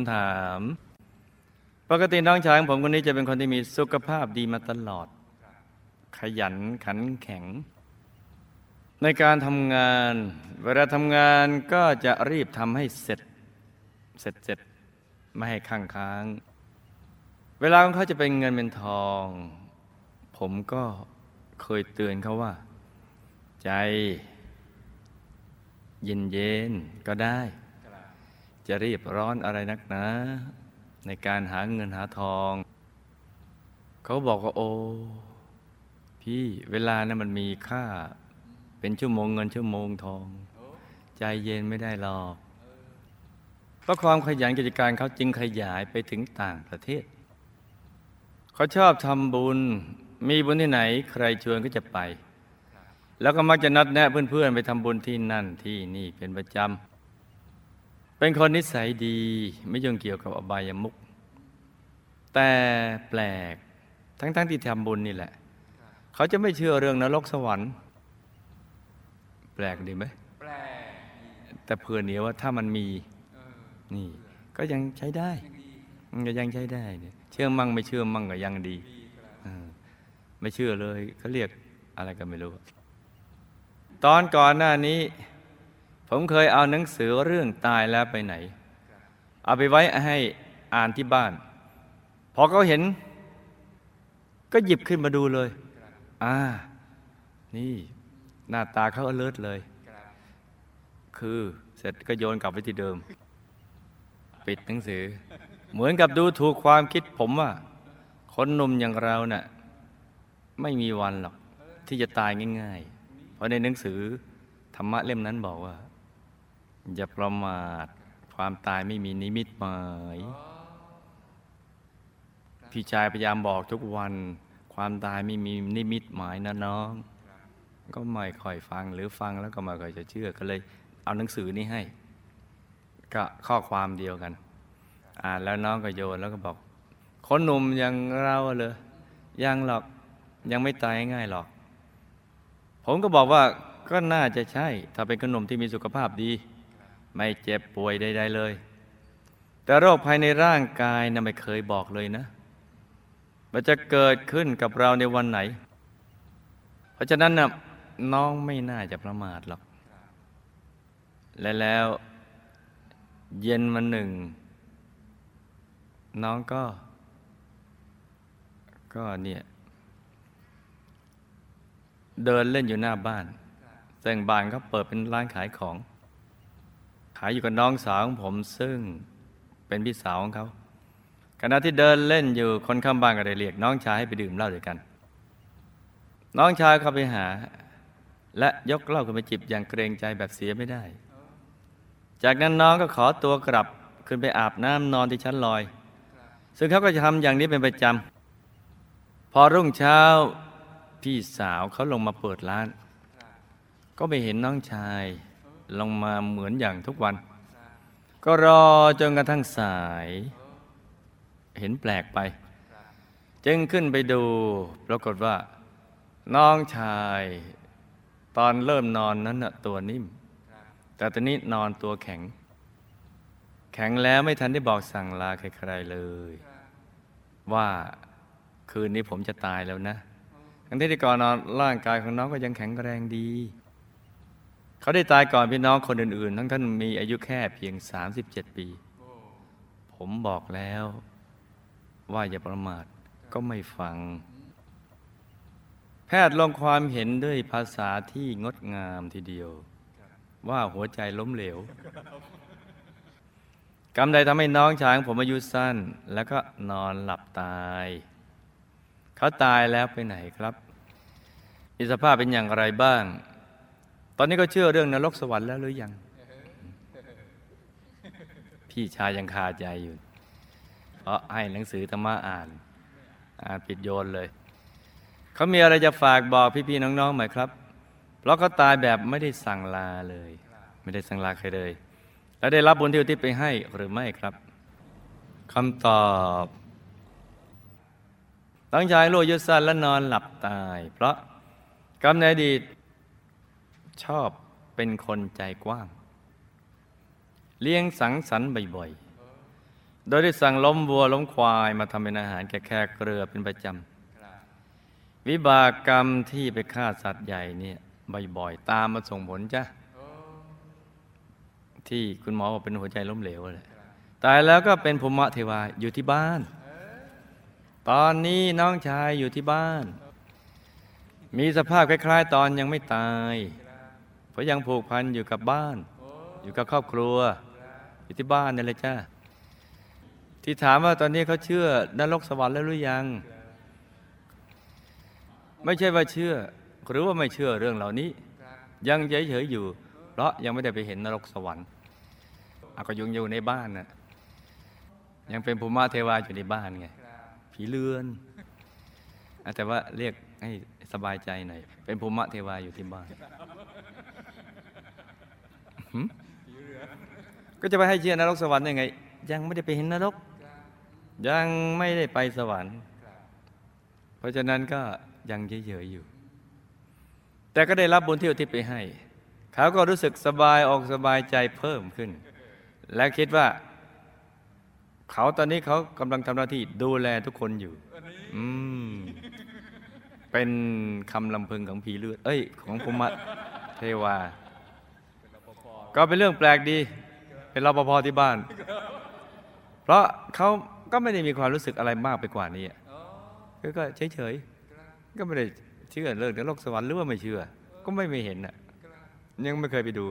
ำถาม ปกติน้องชายของผมคนนี้จะเป็นคนที่มีสุขภาพดีมาตลอด ขยันขันแข็ง ในการทำงาน เวลาทำงานก็จะรีบทำให้เสร็จ เสร็จเสร็จไม่ให้ค้างค้าง เวลาของเขาจะเป็นเงินเป็นทอง ผมก็เคยเตือนเขาว่า ใจ เย็นเย็นๆก็ได้ จะรีบร้อนอะไรนักหนะ ในการหาเงินหาทอง เขาบอกว่าโอ้พี่เวลานะั้นมันมีค่า เป็นชั่วโมงเงินชั่วโมงทอง ใจเย็นไม่ได้หรอกเพราะความขยันกิจการเขาจึงขยายไปถึงต่างประเทศ เขาชอบทำบุญ มีบุญที่ไหน ใครชวนก็จะไป แล้วก็มักจะนัดแนะเพื่อนๆไปทำบุญที่นั่นที่นี่เป็นประจำ เป็นคนนิสัยดีไม่ยุ่งเกี่ยวกับอบายมุขแต่แปลกทั้งๆทที่ทำบุญนี่แหละ เขาจะไม่เชื่อเรื่องนรกสวรรค์ แปลกดีไหมแปลกแต่เพื่อเนี้ว่าถ้ามันมีเออนี่ ก็ยังใช้ได้ยังดีมันก็ยังใช้ได้เนี่ยเชื่อมั่งไม่เชื่อมั่งก็ยังดีดีครับเออไม่เชื่อเลยเขาเรียกอะไรก็ไม่รู้ ตอนก่อนหน้านี้ ผมเคยเอาหนังสือเรื่องตายแล้วไปไหน เอาไปไว้ให้อ่านที่บ้าน พอเขาเห็น ก็หยิบขึ้นมาดูเลย อ่า นี่ หน้าตาเขาเลิศเลย คือเสร็จก็โยนกลับไปที่เดิม ปิดหนังสือ เหมือนกับดูถูกความคิดผมว่า คนหนุ่มอย่างเราเน่ะไม่มีวันหรอกที่จะตายง่ายๆ เพราะในหนังสือธรรมะเล่มนั้นบอกว่า อย่าประมาทความตายไม่มีนิมิตหมาย พี่ชายพยายามบอกทุกวัน ความตายไม่มีนิมิตหมายนะน้อง ก็ไม่ค่อยฟังหรือฟังแล้วก็ไม่ค่อยจะเชื่อก็เลย เอาหนังสือนี้ให้ ก็ข้อความเดียวกัน อ่านแล้วน้องก็โยนแล้วก็บอกคนหนุ่มย่างเราเลยยังหรอกยังไม่ตายง่ายหรอก ผมก็บอกว่าก็น่าจะใช่ ถ้าเป็นคนมที่มีสุขภาพดี ไม่เจ็บป่วยใดๆเลย แต่โรคภายในร่างกายนะไม่เคยบอกเลยนะมันจะเกิดขึ้นกับเราในวันไหน เพราะฉะนั้นนะน้องไม่น่าจะประมาทหรอก และแล้วเย็นวันหนึ่ง น้องก็ ก็เนี่ย เดินเล่นอยู่หน้าบ้านแต่งบ้านเขาเปิดเป็นร้านขายของ ขายอยู่กับน้องสาวของผมซึ่งเป็นพี่สาวของเขาขณะที่เดินเล่นอยู่คนข้างบ้านก็ได้เรียกน้องชายให้ไปดื่มเหล้าด้วยกัน น้องชายเข้าไปหา และยกเหล้าขึ้นไปจิบอย่างเกรงใจแบบเสียไม่ได้ จากนั้นน้องก็ขอตัวกลับขึ้นไปอาบน้ำนอนที่ชั้นลอย ซึ่งเขาก็จะทำอย่างนี้เป็นประจำพอรุ่งเช้าพี่สาวเขาลงมาเปิดร้าน ก็ไปเห็นน้องชาย ลงมาเหมือนอย่างทุกวัน ก็รอจนกระทั่งสาย เห็นแปลกไป จึงขึ้นไปดูปรากฏว่า น้องชายตอนเริ่มนอนนั้นนะตัวนิ่ม แต่ตอนนี้นอนตัวแข็ง แข็งแล้วไม่ทันได้บอกสั่งลาใครๆเลย ว่าคืนนี้ผมจะตายแล้วนะทั้งที่ที่ก่อนนอนร่างกายของน้องก็ยังแข็งแรงดี เขาได้ตายก่อนพี่น้องคนอื่น ๆ ทั้งท่านมีอายุแค่เพียง 37 ปี ผมบอกแล้ว ว่าอย่าประมาทก็ไม่ฟัง แพทย์ลงความเห็นด้วยภาษาที่งดงามทีเดียว ว่าหัวใจล้มเหลว กรรมใดทำให้น้องชายของผมอายุสั้น แล้วก็นอนหลับตาย เขาตายแล้วไปไหนครับ อิสภาพเป็นอย่างไรบ้าง ตอนนี้ก็เชื่อเรื่องนรกสวรรค์แล้วหรือยัง พี่ชายยังคาใจอยู่ เพราะให้หนังสือธรรมะอ่าน อ่านปิดโยนเลย เขามีอะไรจะฝากบอกพี่ๆน้องๆไหมครับ เพราะเขาตายแบบไม่ได้สั่งลาเลย ไม่ได้สั่งลาใครเลย แล้วได้รับบุญที่อุทิศไปให้หรือไม่ครับคำตอบตั้งชายโลยุสั้นและนอนหลับตาย เพราะกรรมในอดีต ชอบเป็นคนใจกว้าง เลี้ยงสังสรรค์บ่อยโดยได้สั่งล้มวัวล้มควายมาทำเป็นอาหารแก่แขกเรือเป็นประจำ วิบากกรรมที่ไปฆ่าสัตว์ใหญ่เนี่ยบ่อยๆ ตามมาส่งผลจ้ะที่คุณหมอบอกเป็นหัวใจล้มเหลวเลยตายแล้วก็เป็นภูมิเทวาอยู่ที่บ้าน ตอนนี้น้องชายอยู่ที่บ้าน มีสภาพคล้าย ๆ ตอนยังไม่ตายเพ ราะยังผูกพันอยู่กับบ้าน อยู่กับครอบครัว อยู่ที่บ้านนั่นเลยจ้าที่ถามว่าตอนนี้เขาเชื่อนรกสวรรค์แล้วหรือยัง ไม่ใช่ว่าเชื่อ หรือว่าไม่เชื่อเรื่องเหล่านี้ ยังเฉยๆอยู่ เพราะยังไม่ได้ไปเห็นนรกสวรรค์อาก็ยังอยู่ในบ้านน่ะยังเป็นภูมิเทวาอยู่ในบ้านไงผีเลือนแต่ว่าเรียกให้สบายใจหน่อยเป็นภูมิเทวาอยู่ที่บ้าน ก็จะไปให้เชื่อนรกสวรรค์ยังไง ยังไม่ได้ไปเห็นนรก ยังไม่ได้ไปสวรรค์ เพราะฉะนั้นก็ยังเฉยๆอยู่ แต่ก็ได้รับบุญที่อุทิศไปให้ เขาก็รู้สึกสบายออกสบายใจเพิ่มขึ้น และคิดว่า เขาตอนนี้เขากำลังทำหน้าที่ดูแลทุกคนอยู่ อืมเป็นคำลำพึงของผีเลือด เอ้ย ของภูมิเทวา ก็เป็นเรื่องแปลกดี เป็นรปภที่บ้าน เพราะเขาก็ไม่ได้มีความรู้สึกอะไรมากไปกว่านี้ก็ก็เฉยๆก็ไม่ได้เชื่อเรื่องนรกสวรรค์หรือว่าไม่เชื่อ ก็ไม่ไม่เห็นอะ ยังไม่เคยไปดู